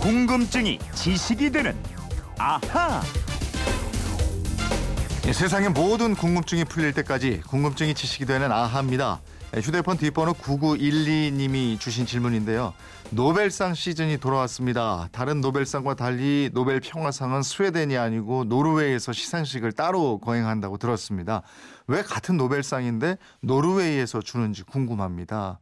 궁금증이 지식이 되는 아하. 예, 세상의 모든 궁금증이 풀릴 때까지 궁금증이 지식이 되는 아하입니다. 예, 휴대폰 뒷번호 9912님이 주신 질문인데요. 노벨상 시즌이 돌아왔습니다. 다른 노벨상과 달리 노벨 평화상은 스웨덴이 아니고 노르웨이에서 시상식을 따로 거행한다고 들었습니다. 왜 같은 노벨상인데 노르웨이에서 주는지 궁금합니다.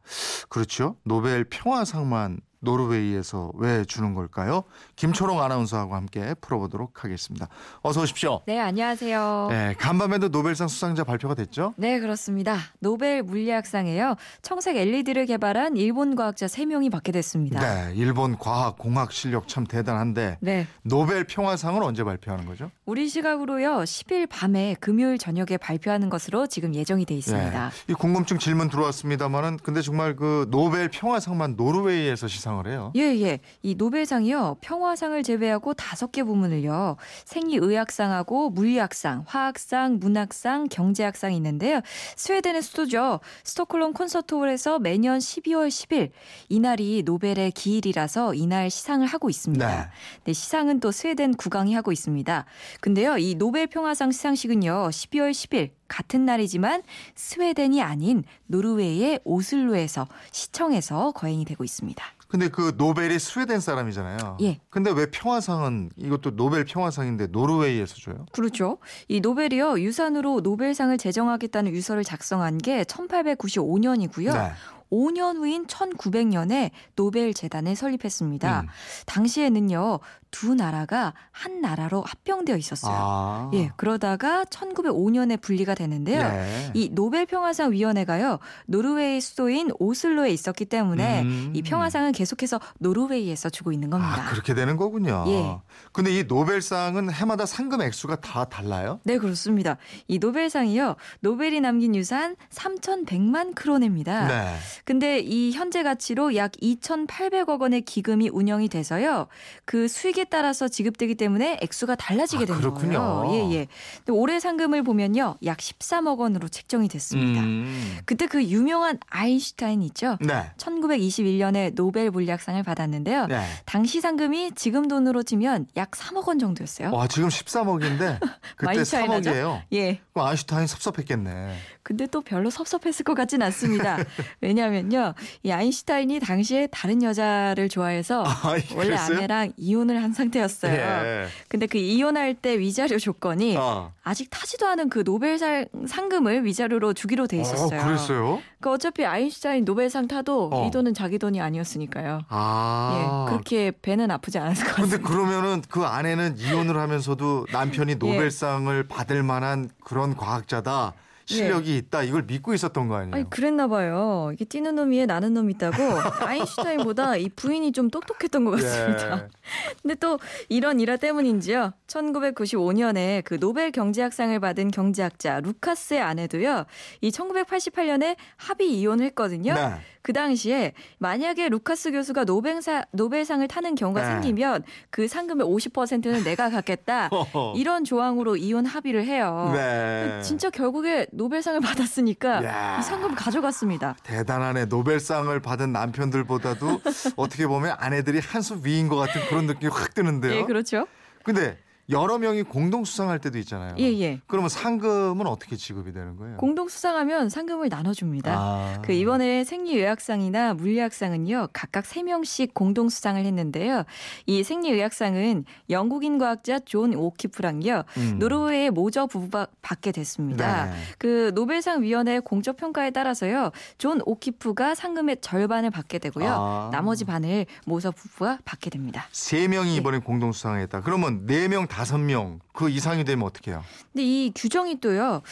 그렇죠? 노벨 평화상만 노르웨이에서 왜 주는 걸까요? 김초롱 아나운서하고 함께 풀어보도록 하겠습니다. 어서 오십시오. 네, 안녕하세요. 네, 간밤에도 노벨상 수상자 발표가 됐죠? 네, 그렇습니다. 노벨 물리학상에요. 청색 LED를 개발한 일본 과학자 3명이 받게 됐습니다. 네, 일본 과학 공학 실력 참 대단한데 네. 노벨 평화상은 언제 발표하는 거죠? 우리 시각으로요. 10일 밤에 금요일 저녁에 발표하는 것으로 지금 예정이 돼 있습니다. 네, 이 궁금증 질문 들어왔습니다만은 근데 정말 그 노벨 평화상만 노르웨이에서 시상 을 해요. 예, 예. 이 노벨상이요. 평화상을 제외하고 다섯 개 부문을요. 생리의학상하고 물리학상, 화학상, 문학상, 경제학상이 있는데요. 스웨덴의 수도죠. 스톡홀름 콘서트홀에서 매년 12월 10일 이날이 노벨의 기일이라서 이날 시상을 하고 있습니다. 네. 네, 시상은 또 스웨덴 국왕이 하고 있습니다. 근데요, 이 노벨 평화상 시상식은요, 12월 10일 같은 날이지만 스웨덴이 아닌 노르웨이의 오슬로에서 시청에서 거행이 되고 있습니다. 근데 그 노벨이 스웨덴 사람이잖아요. 예. 근데 왜 평화상은 이것도 노벨 평화상인데 노르웨이에서 줘요? 그렇죠. 이 노벨이요 유산으로 노벨상을 제정하겠다는 유서를 작성한 게 1895년이고요. 네. 5년 후인 1900년에 노벨 재단을 설립했습니다. 음. 당시에는요 두 나라가 한 나라로 합병되어 있었어요. 아. 예, 그러다가 1905년에 분리가 되는데요. 네. 이 노벨 평화상 위원회가요 노르웨이 수도인 오슬로에 있었기 때문에 음. 이 평화상은 계속해서 노르웨이에서 주고 있는 겁니다. 아, 그렇게 되는 거군요. 예. 근데 이 노벨상은 해마다 상금 액수가 다 달라요? 네, 그렇습니다. 이 노벨상이요. 노벨이 남긴 유산 3,100만 크로네입니다. 네. 근데 이 현재 가치로 약 2,800억 원의 기금이 운영이 돼서요. 그 수익에 따라서 지급되기 때문에 액수가 달라지게 아, 되는 그렇군요. 거예요. 예, 예. 올해 상금을 보면요. 약 13억 원으로 책정이 됐습니다. 음. 그때 그 유명한 아인슈타인 있죠? 네. 1921년에 노벨 물리학상을 받았는데요. 네. 당시 상금이 지금 돈으로 치면 약 3억 원 정도였어요. 와, 지금 13억인데 그때 많이 차이 나죠? 3억이에요. 예. 그럼 아인슈타인 섭섭했겠네. 근데 또 별로 섭섭했을 것 같진 않습니다. 왜냐하면요, 이 아인슈타인이 당시에 다른 여자를 좋아해서 아, 원래 그랬어요? 아내랑 이혼을 한 상태였어요. 예. 근데 그 이혼할 때 위자료 조건이 아. 아직 타지도 않은 그 노벨상 상금을 위자료로 주기로 돼 있었어요. 어, 그랬어요? 그 어차피 아인슈타인 노벨상 타도 어. 이 돈은 자기 돈이 아니었으니까요. 아. 예, 그렇게 배는 아프지 않았을 것 근데 같습니다. 그러면은 그 아내는 이혼을 하면서도 남편이 노벨상을 받을 만한 그런 과학자다. 실력이 있다. 이걸 믿고 있었던 거 아니에요? 아니 그랬나 봐요. 이게 뛰는 놈 위에 나는 놈 있다고 아인슈타인보다 이 부인이 좀 똑똑했던 것 같습니다. 예. 근데 또 이런 일화 때문인지요. 1995년에 그 노벨 경제학상을 받은 경제학자 루카스의 아내도요. 이 1988년에 합의 이혼을 했거든요. 네. 그 당시에 만약에 루카스 교수가 노벨사, 노벨상을 타는 경우가 네. 생기면 그 상금의 50%는 내가 갖겠다. 이런 조항으로 이혼 합의를 해요. 네. 진짜 결국에 노벨상을 받았으니까 야. 이 상금 가져갔습니다. 대단하네. 노벨상을 받은 남편들보다도 어떻게 보면 아내들이 한 수 위인 것 같은 그런 느낌이 확 드는데요. 예, 그렇죠. 근데 여러 명이 공동 수상할 때도 있잖아요. 예, 예. 그러면 상금은 어떻게 지급이 되는 거예요? 공동 수상하면 상금을 나눠줍니다. 아. 그 이번에 생리의학상이나 물리학상은요 각각 3 명씩 공동 수상을 했는데요. 이 생리의학상은 영국인 과학자 존 오키프랑요 음. 노르웨이의 모저 부부가 받게 됐습니다. 네. 그 노벨상 위원회 공적 평가에 따라서요 존 오키프가 상금의 절반을 받게 되고요. 아. 나머지 반을 모저 부부가 받게 됩니다. 세 명이 예. 이번에 공동 수상을 했다. 그러면 네 명, 다섯 명 그 이상이 되면 어떻게 해요? 근데 이 규정이 또요.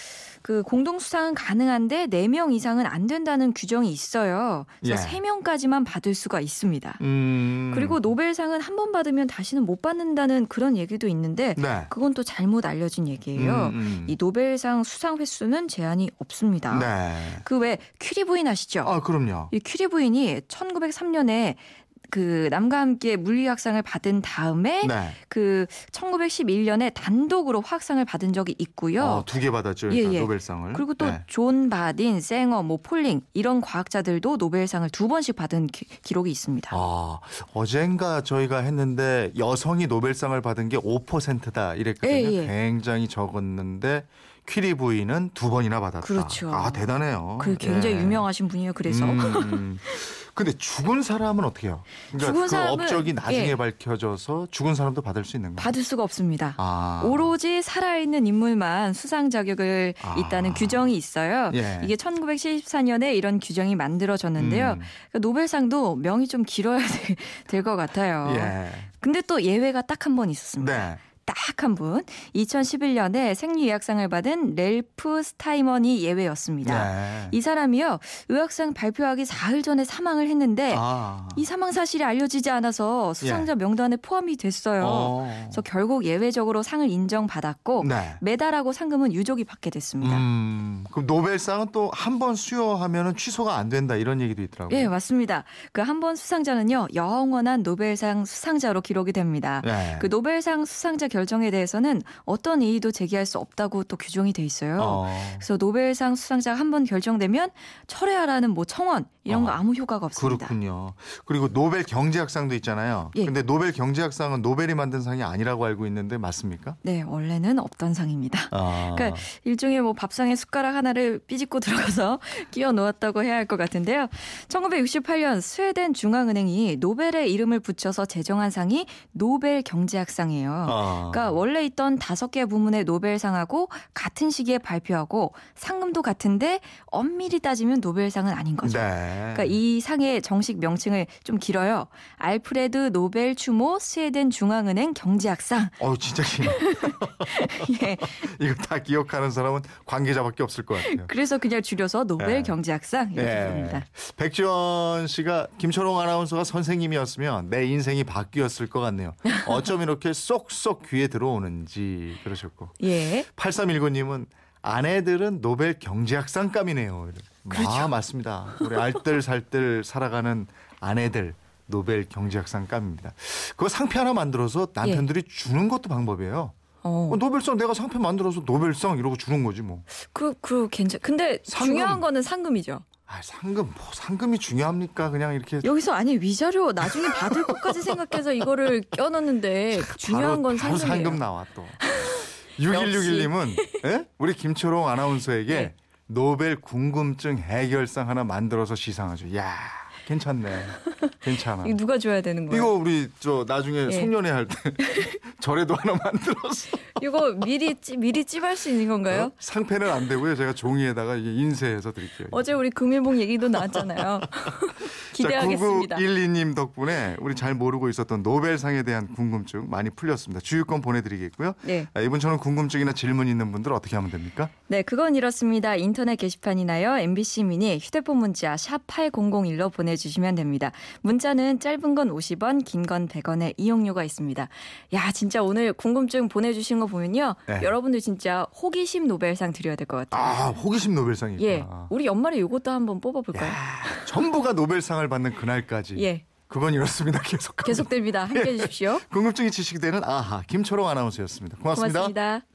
그 공동 수상은 가능한데 4명 이상은 안 된다는 규정이 있어요. 그래서 예. 3명까지만 받을 수가 있습니다. 음. 그리고 노벨상은 한 번 받으면 다시는 못 받는다는 그런 얘기도 있는데 네. 그건 또 잘못 알려진 얘기예요. 음, 음. 이 노벨상 수상 횟수는 제한이 없습니다. 네. 그 왜 퀴리 부인 아시죠? 아, 그럼요. 이 퀴리 부인이 1903년에 그 남편과 함께 물리학상을 받은 다음에 네. 그 1911년에 단독으로 화학상을 받은 적이 있고요. 어, 두개 받았죠. 예, 예. 노벨상을. 그리고 또 네. 존 바딘, 생어, 뭐 폴링 이런 과학자들도 노벨상을 두 번씩 받은 기, 기록이 있습니다. 아, 어젠가 저희가 했는데 여성이 노벨상을 받은 게 5%다 이랬거든요. 예, 예. 굉장히 적었는데 퀴리 부인은 두 번이나 받았다. 그렇죠. 아, 대단해요. 그 굉장히 예. 유명하신 분이에요. 그래서 음. 근데 죽은 사람은 어떻게 해요? 그러니까 죽은 그 사람은, 업적이 나중에 예. 밝혀져서 죽은 사람도 받을 수 있는 거예요? 받을 수가 없습니다. 아. 오로지 살아있는 인물만 수상 자격을 아. 있다는 규정이 있어요. 예. 이게 1974년에 이런 규정이 만들어졌는데요. 음. 그러니까 노벨상도 명이 좀 길어야 될 것 같아요. 예. 근데 또 예외가 딱 한 번 있었습니다. 네. 딱 한 분. 2011년에 생리의학상을 받은 렐프 스타이먼이 예외였습니다. 네. 이 사람이요. 의학상 발표하기 사흘 전에 사망을 했는데 아. 이 사망 사실이 알려지지 않아서 수상자 명단에 포함이 됐어요. 어. 그래서 결국 예외적으로 상을 인정받았고 네. 메달하고 상금은 유족이 받게 됐습니다. 음, 그럼 노벨상은 또 한 번 수여하면 취소가 안 된다 이런 얘기도 있더라고요. 예, 맞습니다. 그 한 번 수상자는요, 영원한 노벨상 수상자로 기록이 됩니다. 네. 그 노벨상 수상자 결 정에 대해서는 어떤 이의도 제기할 수 없다고 또 규정이 돼 있어요. 어. 그래서 노벨상 수상자가 한 번 결정되면 철회하라는 뭐 청원 이런 거 어, 아무 효과가 없습니다. 그렇군요. 그리고 노벨 경제학상도 있잖아요. 예. 근데 노벨 경제학상은 노벨이 만든 상이 아니라고 알고 있는데 맞습니까? 네, 원래는 없던 상입니다. 아. 그러니까 일종의 뭐 밥상에 숟가락 하나를 삐집고 들어가서 끼워 놓았다고 해야 할 것 같은데요. 1968년 스웨덴 중앙은행이 노벨의 이름을 붙여서 제정한 상이 노벨 경제학상이에요. 아. 그러니까 원래 있던 다섯 개 부문의 노벨상하고 같은 시기에 발표하고 상금도 같은데 엄밀히 따지면 노벨상은 아닌 거죠. 네. 그러니까 이 상의 정식 명칭을 좀 길어요. 알프레드 노벨 추모 스웨덴 중앙은행 경제학상. 어 진짜 긴. 예. 이거 다 기억하는 사람은 관계자밖에 없을 것 같아요. 그래서 그냥 줄여서 노벨 예. 경제학상 이렇게 예. 부릅니다. 백지원 씨가 김초롱 아나운서가 선생님이었으면 내 인생이 바뀌었을 것 같네요. 어쩜 이렇게 쏙쏙 귀에 들어오는지 그러셨고. 예. 8319님은 아내들은 노벨 경제학상감이네요. 그렇죠. 아, 맞습니다. 우리 알뜰살뜰 살아가는 아내들 노벨 경제학상감입니다. 그거 상표 하나 만들어서 남편들이 주는 것도 방법이에요. 어. 어, 노벨상 내가 상표 만들어서 노벨상 이러고 주는 거지 뭐. 그, 그 괜찮. 근데 상금. 중요한 거는 상금이죠. 아, 상금 뭐 상금이 중요합니까? 그냥 이렇게 여기서 아니 위자료 나중에 받을 것까지 생각해서 이거를 껴넣는데 중요한 건 바로 상금이에요. 상금 나와 또. 6161님은 예? 우리 김초롱 아나운서에게 네. 노벨 궁금증 해결상 하나 만들어서 시상하죠. 야, 괜찮네. 괜찮아. 이거 누가 줘야 되는 거예요? 이거 우리 저 나중에 예. 송년회 할 때 절에도 하나 만들어서 이거 미리 찌, 미리 찝할 수 있는 건가요? 어? 상패는 안 되고요. 제가 종이에다가 이게 인쇄해서 드릴게요. 어제 우리 금일봉 얘기도 나왔잖아요. 기대하겠습니다. 자, 9912님 덕분에 우리 잘 모르고 있었던 노벨상에 대한 궁금증 많이 풀렸습니다. 주유권 보내드리겠고요. 네. 아, 이분처럼 궁금증이나 질문 있는 분들 어떻게 하면 됩니까? 네, 그건 이렇습니다. 인터넷 게시판이나요. MBC 미니 휴대폰 문자 샵 8001로 보내 주시면 됩니다. 문자는 짧은 건 50원, 긴 건 100원의 이용료가 있습니다. 야, 진짜 오늘 궁금증 보내주신 거 보면요. 네. 여러분들 진짜 호기심 노벨상 드려야 될 것 같아요. 아, 호기심 노벨상이구나. 예, 우리 연말에 이것도 한번 뽑아볼까요? 전부가 노벨상을 받는 그날까지. 예, 그건 이렇습니다. 계속. 계속됩니다. 함께해 주십시오. 궁금증이 지식되는 아하 김초롱 아나운서였습니다 고맙습니다. 고맙습니다.